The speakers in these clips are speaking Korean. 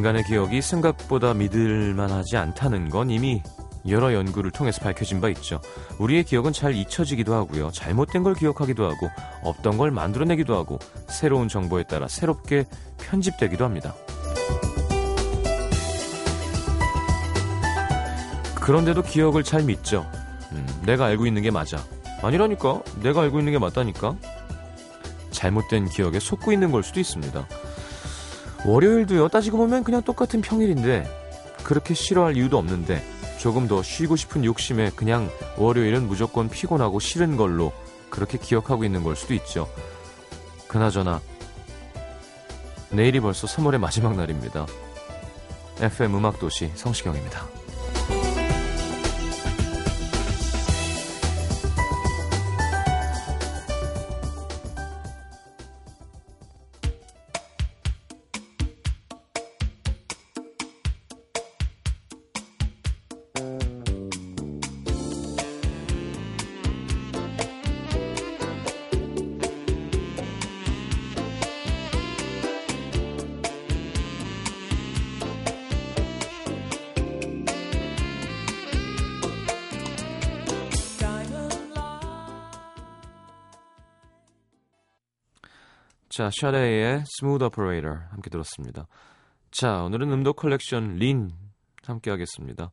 인간의 기억이 생각보다 믿을만하지 않다는 건 이미 여러 연구를 통해서 밝혀진 바 있죠. 우리의 기억은 잘 잊혀지기도 하고요. 잘못된 걸 기억하기도 하고 없던 걸 만들어내기도 하고 새로운 정보에 따라 새롭게 편집되기도 합니다. 그런데도 기억을 잘 믿죠. 음, 내가 알고 있는 게 맞아. 아니라니까. 내가 알고 있는 게 맞다니까. 잘못된 기억에 속고 있는 걸 수도 있습니다. 월요일도요. 따지고 보면 그냥 똑같은 평일인데 그렇게 싫어할 이유도 없는데 조금 더 쉬고 싶은 욕심에 그냥 월요일은 무조건 피곤하고 싫은 걸로 그렇게 기억하고 있는 걸 수도 있죠. 그나저나 내일이 벌써 3월의 마지막 날입니다. FM 음악도시 성시경입니다. 자, 샤데이의 Smooth Operator 함께 들었습니다. 자, 오늘은 음도 컬렉션 린 함께 하겠습니다.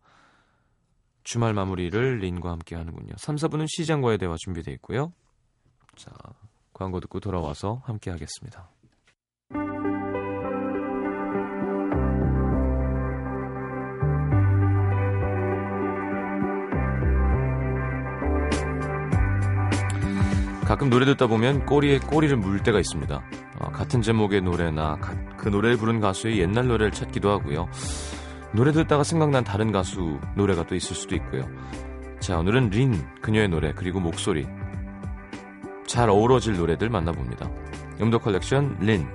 주말 마무리를 린과 함께 하는군요. 3, 4분은 시장과의 대화 준비되어 있고요. 자, 광고 듣고 돌아와서 함께 하겠습니다. 가끔 노래 듣다 보면 꼬리에 꼬리를 물 때가 있습니다. 어, 같은 제목의 노래나 가, 그 노래를 부른 가수의 옛날 노래를 찾기도 하고요. 노래 듣다가 생각난 다른 가수 노래가 또 있을 수도 있고요. 자, 오늘은 린, 그녀의 노래, 그리고 목소리. 잘 어우러질 노래들 만나봅니다. 음도 컬렉션 린.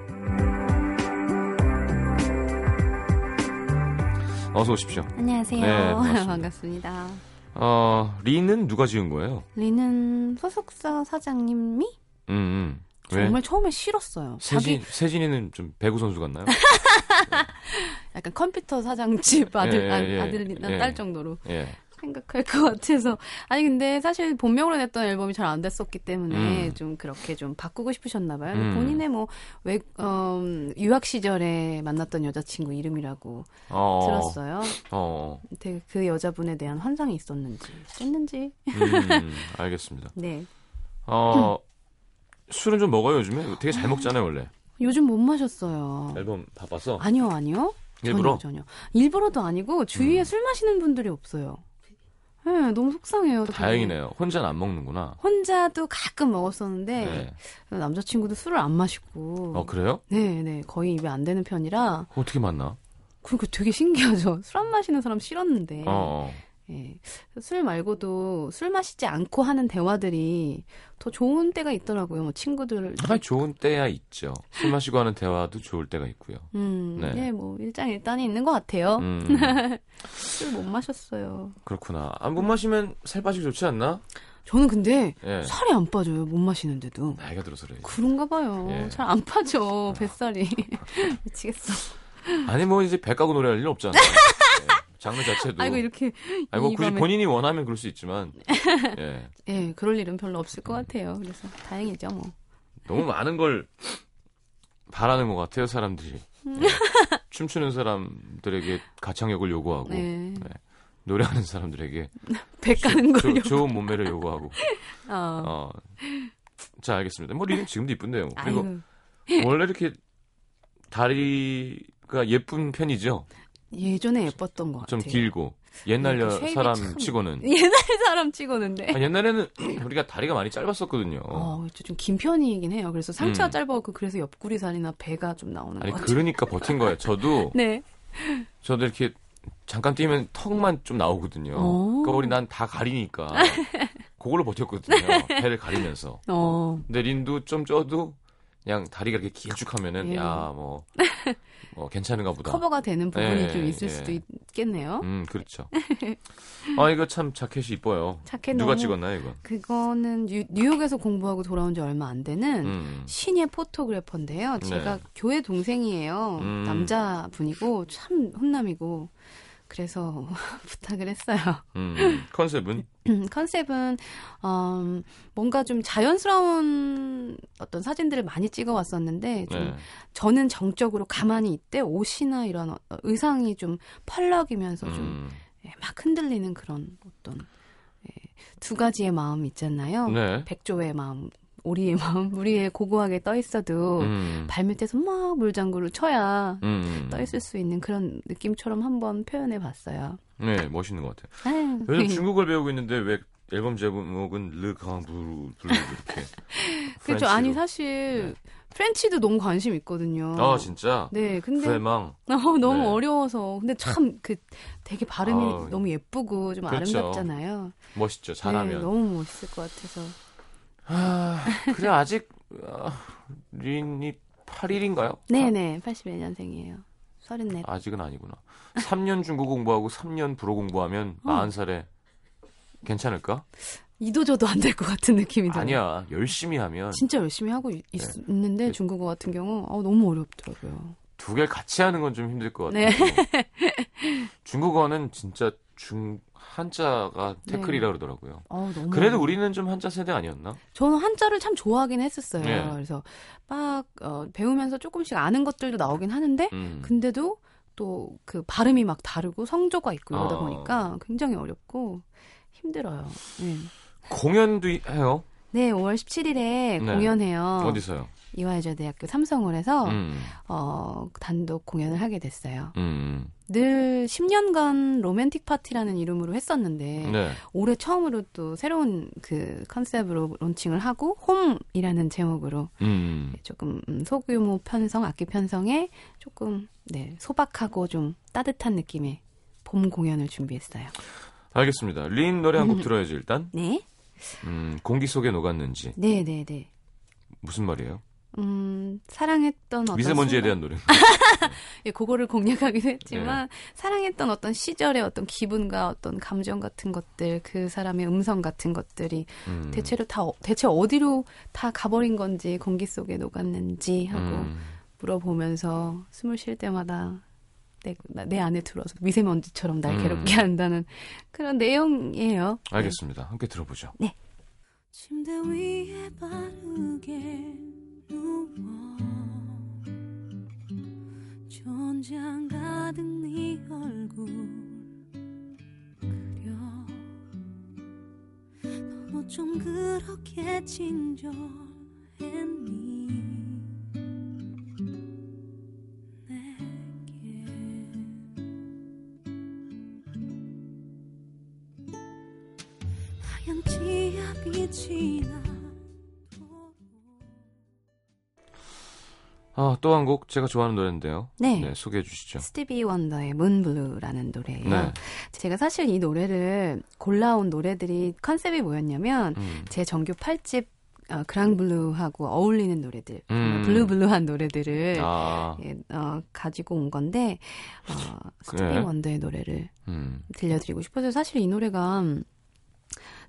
어서 오십시오. 안녕하세요. 네, 반갑습니다. 반갑습니다. 어, 린은 누가 지은 거예요? 리는 소속사 사장님이 음, 음. 왜? 정말 처음에 싫었어요. 세진, 자기 세진이는 좀 배구 선수 같나요? 약간 컴퓨터 사장집 아들 예, 아, 예, 아들이나 예. 딸 정도로 예. 생각할 것 같아서 아니 근데 사실 본명으로 냈던 앨범이 잘 안 됐었기 때문에 음. 좀 그렇게 좀 바꾸고 싶으셨나 봐요. 음. 본인의 뭐 외 어, 유학 시절에 만났던 여자친구 이름이라고 어. 들었어요. 어. 되게 그 여자분에 대한 환상이 있었는지 했는지 음, 알겠습니다. 네 어, 술은 좀 먹어요, 요즘에? 되게 잘 먹잖아요, 원래. 요즘 못 마셨어요. 앨범 바빴어? 아니요, 아니요. 일부러? 전혀, 전혀. 일부러도 아니고 주위에 음. 술 마시는 분들이 없어요. 네, 너무 속상해요. 다행이네요. 혼자는 안 먹는구나. 혼자도 가끔 먹었었는데 네. 남자친구도 술을 안 마시고. 어, 그래요? 네, 네. 거의 입에 안 되는 편이라 어떻게 만나? 그러니까 되게 신기하죠. 술 안 마시는 사람 싫었는데. 어, 어. 예. 술 말고도 술 마시지 않고 하는 대화들이 더 좋은 때가 있더라고요. 뭐 친구들. 아, 좋은 때야 있죠. 술 마시고 하는 대화도 좋을 때가 있고요. 음, 네. 네. 뭐 일장일단이 있는 것 같아요. 음, 술 못 마셨어요. 그렇구나. 아, 못 마시면 살 빠지기 좋지 않나? 저는 근데 예. 살이 안 빠져요. 못 마시는데도. 나이가 들어서 그래. 그런가 봐요. 예. 잘안 빠져. 뱃살이. 미치겠어. 아니, 뭐, 이제 배 까고 노래할 일은 없잖아요. 예. 장르 자체도. 아이고 이렇게 아니, 뭐, 이 굳이 밤에- 본인이 원하면 그럴 수 있지만. 예. 예, 그럴 일은 별로 없을 것 같아요. 그래서 다행이죠, 뭐. 너무 많은 걸 바라는 것 같아요, 사람들이. 예. 춤추는 사람들에게 가창력을 요구하고, 네. 노래하는 사람들에게 배 까는 조- 걸요. 좋은 몸매를 요구하고. 어. 어. 자, 알겠습니다. 뭐, 리는 지금도 이쁜데요. 그리고 아이고, 원래 이렇게 다리가 예쁜 편이죠? 예전에 예뻤던 것 같아요. 좀 길고. 옛날 네, 그 여- shape이 사람 참- 치고는. 옛날 사람 치고는데. 아, 옛날에는 우리가 다리가 많이 짧았었거든요. 어, 좀 긴 편이긴 해요. 그래서 상체가 음. 짧아갖고 그래서 옆구리 살이나 배가 좀 나오는 아니, 것. 그러니까 버틴 거예요. 저도, 네. 저도 이렇게 잠깐 뛰면 턱만 좀 나오거든요. 오. 그러니까 우리 난 다 가리니까. 그걸로 버텼거든요. 배를 가리면서. 어. 근데 린도 좀 쪄도 그냥 다리가 이렇게 길쭉하면은 예. 야뭐 뭐 괜찮은가 보다. 커버가 되는 부분이 예, 좀 있을 예. 수도 있겠네요. 음 그렇죠. 아 이거 참 자켓이 이뻐요. 자켓 누가 너무 찍었나요 이거? 그거는 뉴, 뉴욕에서 공부하고 돌아온 지 얼마 안 되는 음. 신예 photographer인데요. 제가 네. 교회 동생이에요. 음. 남자 분이고 참 훈남이고 그래서 부탁을 했어요. 음. 컨셉은 컨셉은 음, 뭔가 좀 자연스러운 어떤 사진들을 많이 찍어 왔었는데 좀 네. 저는 정적으로 가만히 있대 옷이나 이런 어- 의상이 좀 펄럭이면서 좀 음. 예, 막 흔들리는 그런 어떤 예, 두 가지의 마음 있잖아요. 네. 백조의 마음, 오리의 마음, 무리에 고고하게 떠 있어도 음. 발밑에서 막 물장구를 쳐야 음. 떠 있을 수 있는 그런 느낌처럼 한번 표현해 봤어요. 네, 멋있는 것 같아요. 아유, 요즘 중국어를 배우고 있는데 왜 앨범 제목은 Le Grand Bleu 이렇게 그렇죠. 아니. 사실 French도 너무 관심 있거든요. 아 진짜 네, 근데 프레망 어, 너무 네. 어려워서 근데 참 그 되게 발음이 아우, 너무 예쁘고 좀 그렇죠. 아름답잖아요. 멋있죠 네, 잘하면 너무 멋있을 것 같아서. 아, 그래 아직 아, 린이 81인가요? 네네, 81년생이에요. 34. 아직은 아니구나. 3년 중국 공부하고 3년 불어 공부하면 어. 40살에 괜찮을까? 이도저도 안 될 것 같은 느낌이 들어요. 아니야. 열심히 하면 진짜 열심히 하고 있, 네. 는데 네. 중국어 같은 경우 어, 너무 어렵더라고요. 두 개를 같이 하는 건 좀 힘들 것 같아요. 네. 중국어는 진짜 중 한자가 네. 태클이라 그러더라고요. 어, 너무 그래도 우리는 좀 한자 세대 아니었나? 저는 한자를 참 좋아하긴 했었어요. 네. 그래서 막 어, 배우면서 조금씩 아는 것들도 나오긴 하는데 음. 근데도 또 그 발음이 막 다르고 성조가 있고 이러다 아. 보니까 굉장히 어렵고 힘들어요. 네. 공연도 이- 해요. 네, 5월 17일에 네. 공연해요. 어디서요? 이화여자대학교 삼성홀에서 음. 어, 단독 공연을 하게 됐어요. 음. 늘 10년간 로맨틱 파티라는 이름으로 했었는데 네. 올해 처음으로 또 새로운 그 컨셉으로 론칭을 하고 홈이라는 제목으로 음. 조금 음, 소규모 편성, 악기 편성에 조금 네, 소박하고 좀 따뜻한 느낌의 봄 공연을 준비했어요. 알겠습니다. 린 노래 한 곡 들어야지 일단. 네, 음, 공기 속에 녹았는지 네, 네, 네. 무슨 말이에요? 음, 사랑했던 어떤 미세먼지에 순간- 대한 노래. 예, 그거를 공략하기도 했지만 사랑했던 어떤 시절의 어떤 기분과 어떤 감정 같은 것들, 그 사람의 음성 같은 것들이 음. 대체로 다 어- 대체 어디로 다 가버린 건지 공기 속에 녹았는지 하고 음. 물어보면서 숨을 쉴 때마다 내, 나- 내 안에 들어서 미세먼지처럼 날 음. 괴롭게 한다는 그런 내용이에요. 알겠습니다. 함께 들어보죠. 침대 위에 바르게 누워 전장 가득 네 얼굴 그려. 너도 좀 그렇게 친절했니 또 한 곡 제가 좋아하는 노래인데요. 네. 네, 소개해 주시죠. 스티비 원더의 문블루라는 노래예요. 네. 제가 사실 이 노래를 골라온 노래들이 컨셉이 뭐였냐면 음. 제 정규 8집 어, Grand Bleu하고 어울리는 노래들, 음. blue blue한 노래들을 아, 예, 어, 가지고 온 건데 어, 스티비 네. 원더의 노래를 음. 들려드리고 싶어서 사실 이 노래가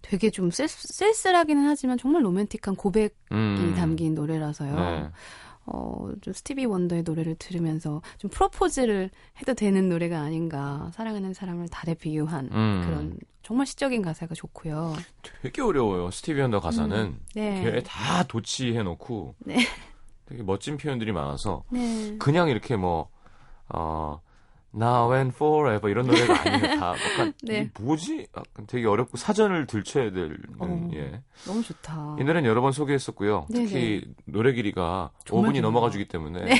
되게 좀 쓸, 쓸쓸하기는 하지만 정말 로맨틱한 고백이 음. 담긴 노래라서요. 네. 어, 좀 스티비 원더의 노래를 들으면서 좀 프로포즈를 해도 되는 노래가 아닌가. 사랑하는 사람을 달에 비유한 음. 그런 정말 시적인 가사가 좋고요. 되게 어려워요. 스티비 원더 가사는 네. 걔다 도치해 놓고 네. 되게 멋진 표현들이 많아서 네. 그냥 이렇게 뭐 어, Now and Forever 이런 노래가 아니에요. 다 약간 네. 뭐지? 약간 되게 어렵고 사전을 들춰야 되는 어. 예. 너무 좋다. 이 노래는 여러 번 소개했었고요. 네네. 특히 노래 길이가 정말 5분이 길어요. 넘어가주기 때문에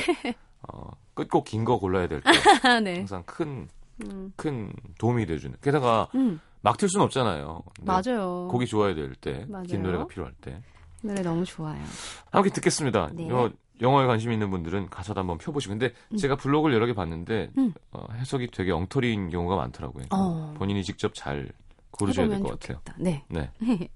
어, 끝곡 긴 거 골라야 될때 네. 항상 큰, 음. 큰 도움이 돼주는. 게다가 음, 막틀 수는 없잖아요. 근데 맞아요. 곡이 좋아야 될 때, 맞아요. 긴 노래가 필요할 때. 이 노래 너무 좋아요. 함께 듣겠습니다. 네. 이거 영어에 관심 있는 분들은 가사도 한번 펴보시고. 근데 제가 블로그를 여러 개 봤는데 음. 어, 해석이 되게 엉터리인 경우가 많더라고요. 어. 본인이 직접 잘 고르셔야 될 것 같아요. 네. 네.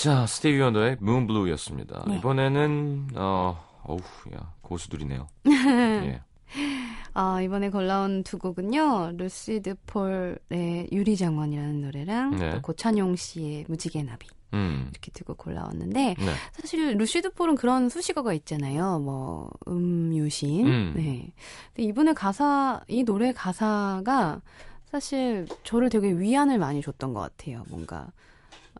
자, 스티비 원더의 Moon Blue였습니다. 네. 이번에는 어, 어우, 야, 고수들이네요. 예. 아, 이번에 골라온 두 곡은요. 루시드 폴의 유리정원이라는 노래랑 네. 또 고찬용 씨의 무지개 나비 음. 이렇게 두곡 골라왔는데 네. 사실 루시드 폴은 그런 수식어가 있잖아요. 뭐 음유시인. 음. 네. 근데 이번에 가사 이 노래 가사가 사실 저를 되게 위안을 많이 줬던 것 같아요. 뭔가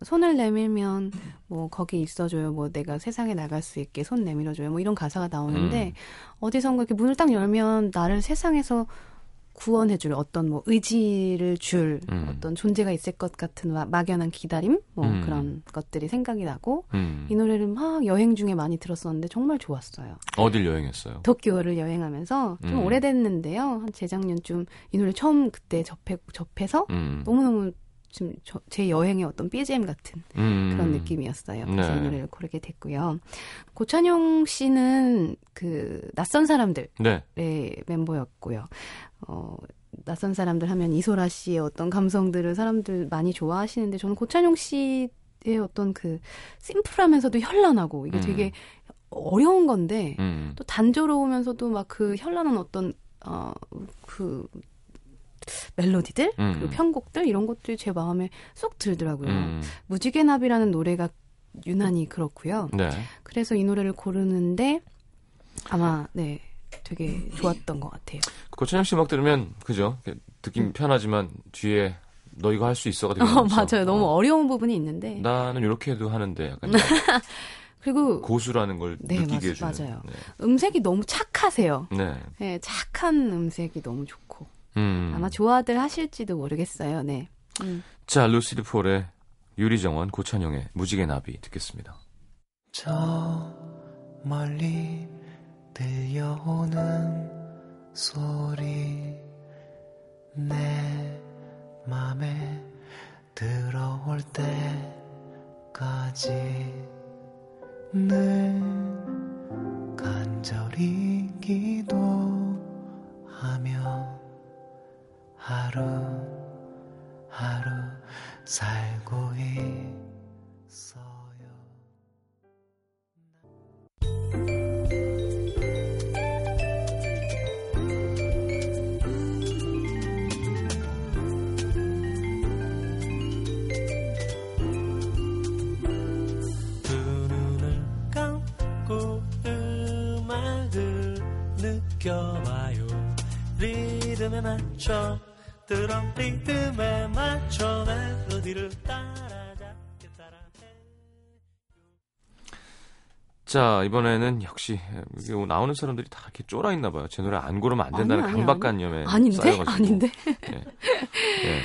손을 내밀면 뭐 거기 있어줘요. 뭐 내가 세상에 나갈 수 있게 손 내밀어줘요. 뭐 이런 가사가 나오는데 음. 어디선가 이렇게 문을 딱 열면 나를 세상에서 구원해줄 어떤 뭐 의지를 줄 음. 어떤 존재가 있을 것 같은 마- 막연한 기다림 뭐 음. 그런 것들이 생각이 나고 음. 이 노래를 막 여행 중에 많이 들었었는데 정말 좋았어요. 어딜 여행했어요? 도쿄를 여행하면서 좀 음. 오래됐는데요. 한 재작년쯤 이 노래 처음 그때 접해 접해서 음. 너무너무 지금 저- 제 여행의 어떤 BGM 같은 음. 그런 느낌이었어요. 그래서 네. 이 노래를 고르게 됐고요. 고찬용 씨는 그 낯선 사람들의 네. 멤버였고요. 어, 낯선 사람들 하면 이소라 씨의 어떤 감성들을 사람들 많이 좋아하시는데 저는 고찬용 씨의 어떤 그 심플하면서도 현란하고 이게 음. 되게 어려운 건데 음. 또 단조로우면서도 막 그 현란한 어떤 어 그 멜로디들 음. 그리고 편곡들 이런 것들이 제 마음에 쏙 들더라고요. 음. 무지개 나비라는 노래가 유난히 그렇고요. 네. 그래서 이 노래를 고르는데 아마 네 되게 좋았던 것 같아요. 고찬영 씨 음악 들으면 그죠? 이렇게 듣긴 편하지만 뒤에 너 이거 할 수 있어가 되게 음. 어. 맞아요. 너무 어. 어려운 부분이 있는데 나는 이렇게 해도 하는데 약간 그리고 고수라는 걸 네, 느끼게 맞- 해주는. 맞아요. 음색이 너무 착하세요. 네. 네. 네, 착한 음색이 너무 좋고 음. 아마 좋아들 하실지도 모르겠어요. 네. 음. 자, 루시드 폴의 유리정원, 고찬영의 무지개 나비 듣겠습니다. 저 멀리 들려오는 소리 내 맘에 들어올 때까지 늘 간절히 기도하며 하루 하루 살고 있어 드럼 리듬에 맞춰 멜로디를 자, 이번에는 역시 이게 나오는 사람들이 다 이렇게 쫄아 있나 봐요. 제 노래 안 고르면 안 된다는 강박관념에 아닌데 쌓여가지고. 아닌데. 예. 예.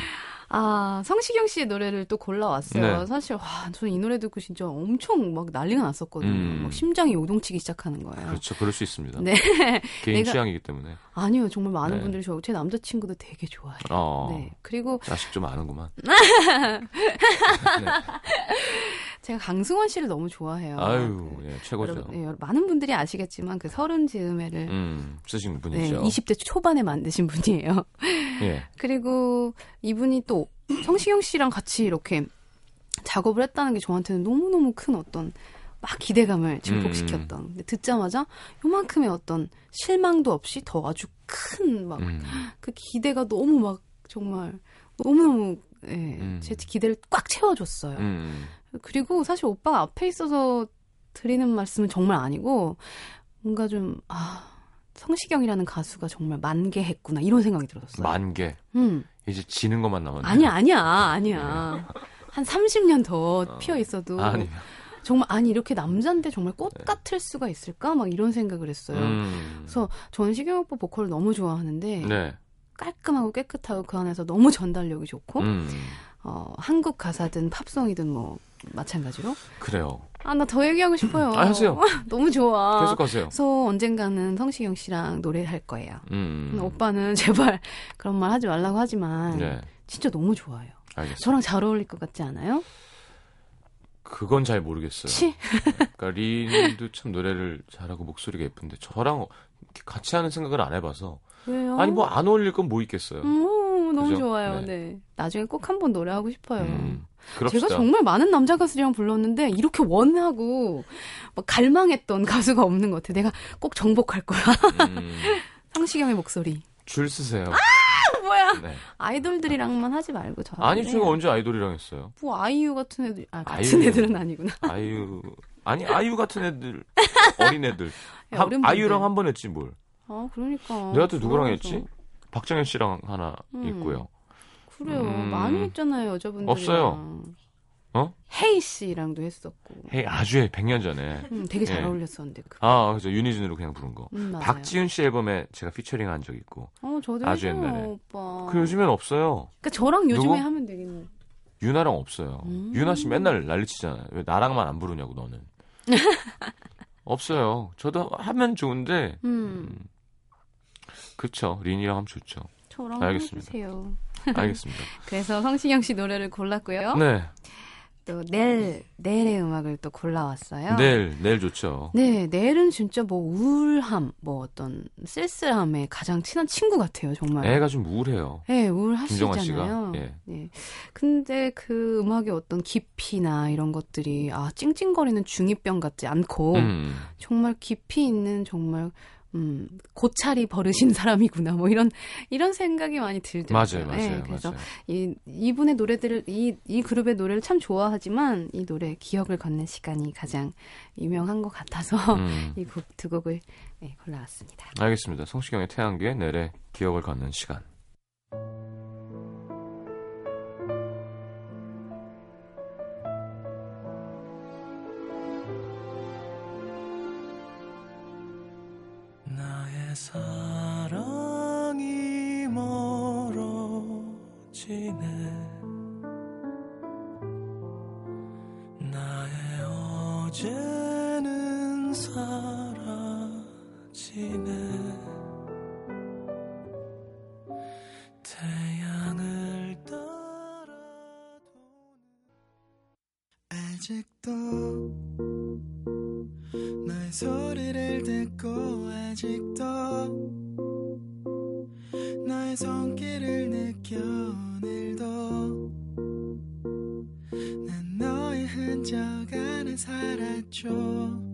아 성시경 씨의 노래를 또 골라왔어요. 네. 사실 와 저는 이 노래 듣고 진짜 엄청 막 난리가 났었거든요. 음. 막 심장이 요동치기 시작하는 거예요. 그렇죠. 그럴 수 있습니다. 네. 개인 내가- 취향이기 때문에. 아니요 정말 많은 네. 분들이 좋아하고 제 남자친구도 되게 좋아해요. 어. 네. 그리고 자식 좀 아는구만. 제가 강승원 씨를 너무 좋아해요. 아유, 그, 예, 최고죠. 여러분, 예, 많은 분들이 아시겠지만 그 서른 즈음에를 음, 쓰신 네, 분이죠. 20대 초반에 만드신 분이에요. 예. 그리고 이분이 또 성시경 씨랑 같이 이렇게 작업을 했다는 게 저한테는 너무너무 큰 어떤 막 기대감을 증폭시켰던. 음. 근데 듣자마자 요만큼의 어떤 실망도 없이 더 아주 큰 막그 음. 기대가 너무 막 정말 너무너무 예, 음. 제 기대를 꽉 채워줬어요. 음. 그리고 사실 오빠가 앞에 있어서 드리는 말씀은 정말 아니고 뭔가 좀 아, 성시경이라는 가수가 정말 만개했구나 이런 생각이 들었어요. 만개. 음. 이제 지는 것만 남았네. 아니야, 아니야, 아니야. 한 30년 더 어. 피어 있어도 아니. 정말 아니 이렇게 남잔데 정말 꽃 같을 수가 있을까? 막 이런 생각을 했어요. 음. 그래서 시경 오빠 보컬을 너무 좋아하는데 네. 깔끔하고 깨끗하고 그 안에서 너무 전달력이 좋고 음. 어, 한국 가사든 팝송이든 뭐 마찬가지로 그래요. 아 나 더 얘기하고 싶어요. 아, 하세요. 너무 좋아. 계속 하세요. 그래서 언젠가는 성시경 씨랑 노래할 거예요. 음. 오빠는 제발 그런 말 하지 말라고 하지만 네. 진짜 너무 좋아요. 알겠어요. 저랑 잘 어울릴 것 같지 않아요? 그건 잘 모르겠어요. 치? 그러니까 린도 참 노래를 잘하고 목소리가 예쁜데 저랑 같이 하는 생각을 안 해봐서 왜요? 아니 뭐 안 어울릴 건 뭐 있겠어요. 음, 너무 그죠? 좋아요. 네. 네. 나중에 꼭 한번 노래하고 싶어요. 음. 제가 정말 많은 남자 가수들이랑 불렀는데 이렇게 원하고 막 갈망했던 가수가 없는 것 같아요. 내가 꼭 정복할 거야. 음, 성시경의 목소리. 줄 쓰세요. 뭐야? 네. 아이돌들이랑만 하지 말고 저. 아니 제가 언제 아이돌이랑 했어요? 뭐 아이유 같은 애들 아 같은 아이유. 애들은 아니구나. 아이유 아니 아이유 같은 애들 어린 애들 야, 한- 어른분들. 아이유랑 한 번 했지 뭘? 아 그러니까. 내가 또 누구랑 부러워서. 했지? 박정현 씨랑 하나 음. 있고요. 그래요. 음. 많이 했잖아요 여자분들. 없어요. 어? 헤이 씨랑도 했었고. 헤이 아주 100년 전에. 음, 되게 잘 예. 어울렸었는데. 그. 아 그래서 유니즌으로 그냥 부른 거. 음. 박지윤 씨 앨범에 제가 피처링 한적 있고. 어 저도 아주 해줘요, 옛날에. 오빠. 그 요즘엔 없어요. 그러니까 저랑 요즘에 누구? 하면 되겠네. 유나랑 없어요. 음. 유나 씨 맨날 난리치잖아요. 왜 나랑만 안 부르냐고 너는. 없어요. 저도 하면 좋은데 음. 음, 그쵸. 린이랑 하면 좋죠. 저랑 알겠습니다. 해주세요. 알겠습니다. 그래서 성시경 씨 노래를 골랐고요. 네. 또 내일 내일의 음악을 또 골라왔어요. 내일 내일 좋죠. 네, 내일은 진짜 뭐 우울함, 뭐 어떤 쓸쓸함에 가장 친한 친구 같아요, 정말. 애가 좀 우울해요. 네. 우울하시잖아요. 예. 네. 근데 그 음악의 어떤 깊이나 이런 것들이 아 찡찡거리는 중이병 같지 않고 음. 정말 깊이 있는 정말 음 고찰이 버르신 사람이구나 뭐 이런 이런 생각이 많이 들더라고요. 맞아요, 네, 맞아요, 그래서 맞아요. 이 이분의 노래들을 이 이 그룹의 노래를 참 좋아하지만 이 노래 기억을 걷는 시간이 가장 유명한 것 같아서 음. 이곡 두 곡을 네, 골라왔습니다. 알겠습니다. 성시경의 태양계의 내래 기억을 갖는 시간. 사랑이 멀어지네. 나의 어제는 사라지네. 태양을 따라 아직도 너의 소리를 듣고 아직도 너의 손길을 느껴 오늘도 난 너의 흔적 안에 살았죠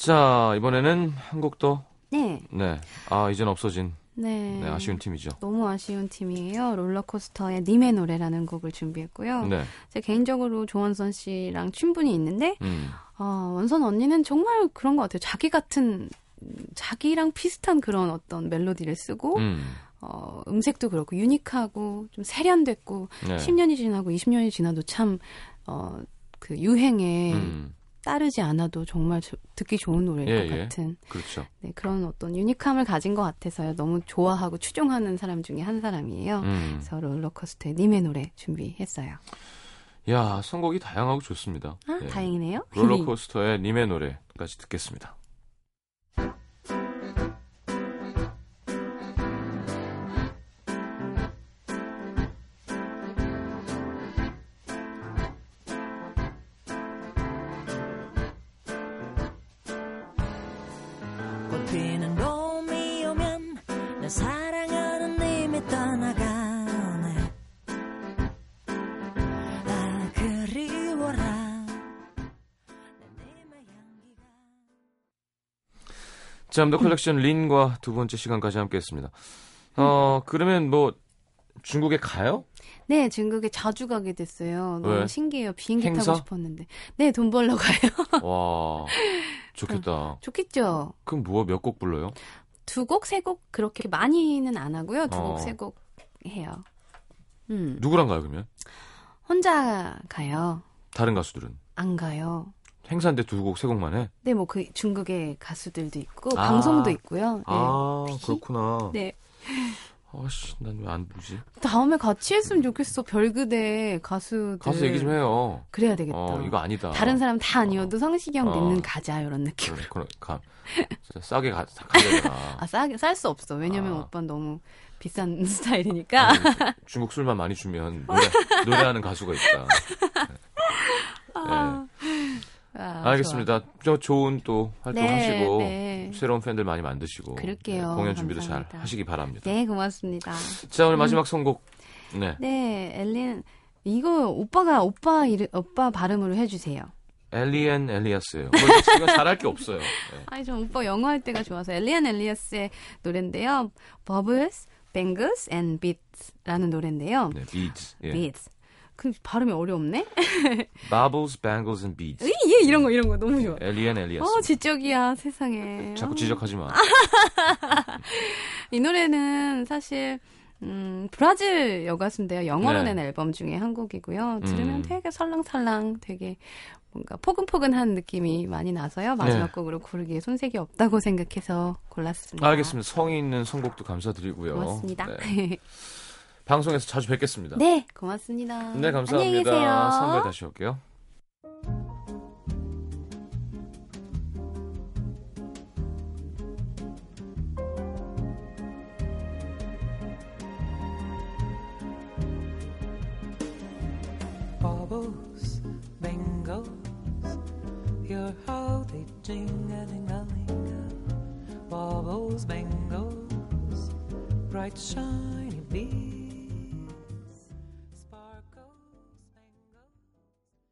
자, 이번에는 한곡 더. 네, 네. 아, 이젠 없어진 네, 네, 아쉬운 팀이죠. 너무 아쉬운 팀이에요. 롤러코스터의 님의 노래라는 곡을 준비했고요. 네. 제 개인적으로 조원선 씨랑 친분이 있는데 음. 아, 원선 언니는 정말 그런 것 같아요. 자기 같은 음, 자기랑 비슷한 그런 어떤 멜로디를 쓰고 음. 어, 음색도 그렇고 유니크하고 좀 세련됐고 네. 10년이 지나고 20년이 지나도 참 어, 그 유행에 음. 따르지 않아도 정말 저- 듣기 좋은 노래일 예, 것 예. 같은 그렇죠. 네, 그런 어떤 유니크함을 가진 것 같아서요. 너무 좋아하고 추종하는 사람 중에 한 사람이에요. 음. 그래서 롤러코스터의 님의 노래 준비했어요. 야, 선곡이 다양하고 좋습니다. 아, 네. 다행이네요. 롤러코스터의 님의 노래까지 듣겠습니다. 꽃피는 봄이 오면 나 사랑하는 님이 떠나가네 아 그리워라 내 님의 향기가 자, 더 컬렉션 린과 두 번째 시간까지 함께 했습니다. 어, 그러면 뭐 중국에 가요? 네, 중국에 자주 가게 됐어요. 너무 왜? 신기해요. 비행기 행사? 타고 싶었는데. 네, 돈 벌러 가요. 와, 좋겠다. 좋겠죠? 그럼 뭐 몇 곡 불러요? 두 곡, 세 곡 그렇게 많이는 안 하고요. 두 곡, 어. 세곡 해요. 음. 누구랑 가요, 그러면? 혼자 가요. 다른 가수들은? 안 가요. 행사인데 두 곡, 세 곡만 해? 네, 뭐 그 중국의 가수들도 있고 아. 방송도 있고요. 네. 아, 그렇구나. 네. 아씨, 난 왜 안 보지? 다음에 같이 했으면 좋겠어. 별그대 가수들. 가서 얘기 좀 해요. 그래야 되겠다. 어, 이거 아니다. 다른 사람 다 아니어도 성시경 어. 믿는 가자 이런 느낌. 그래, 그래, 가, 싸게 가, 되나. 아 싸게 쌀 수 없어. 왜냐면 아. 오빠는 너무 비싼 스타일이니까. 아니, 중국 술만 많이 주면 노래, 노래하는 가수가 있다. 아, 네. 아, 알겠습니다. 저 좋은 또. 활동하시고 네, 네. 새로운 팬들 많이 만드시고 그럴게요. 네, 공연 준비도 감사합니다. 잘 하시기 바랍니다. 네, 고맙습니다. 자 오늘 마지막 선곡 네 네, 엘린 이거 오빠가 오빠 이름 오빠 발음으로 해 주세요. 엘리엔 엘리아스예요. 뭐 이거 잘할 게 없어요. 네. 아니 전 오빠 영어 할 때가 좋아서 엘리안 엘리아스의 노래인데요. Bubbles, Bangles and Beats라는 노래인데요. 네, beads. 예. Beats. 그 발음이 어렵네. Bubbles, bangles and beads. 예, 이런 거 이런 거 너무 좋아. 엘리엔 엘리아스. 어, 지적이야 세상에. 자꾸 지적하지 마. 이 노래는 사실 음, 브라질 여가수인데요. 영어로 네. 낸 앨범 중에 한 곡이고요. 들으면 음. 되게 설랑설랑 되게 뭔가 포근포근한 느낌이 많이 나서요. 마지막 네. 곡으로 고르기에 손색이 없다고 생각해서 골랐습니다. 알겠습니다. 성의 있는 선곡도 감사드리고요. 고맙습니다. 네. 방송에서 자주 뵙겠습니다. 네, 고맙습니다. 네, 감사합니다. 계세요. 3부에 다시 올게요. how they bright shiny.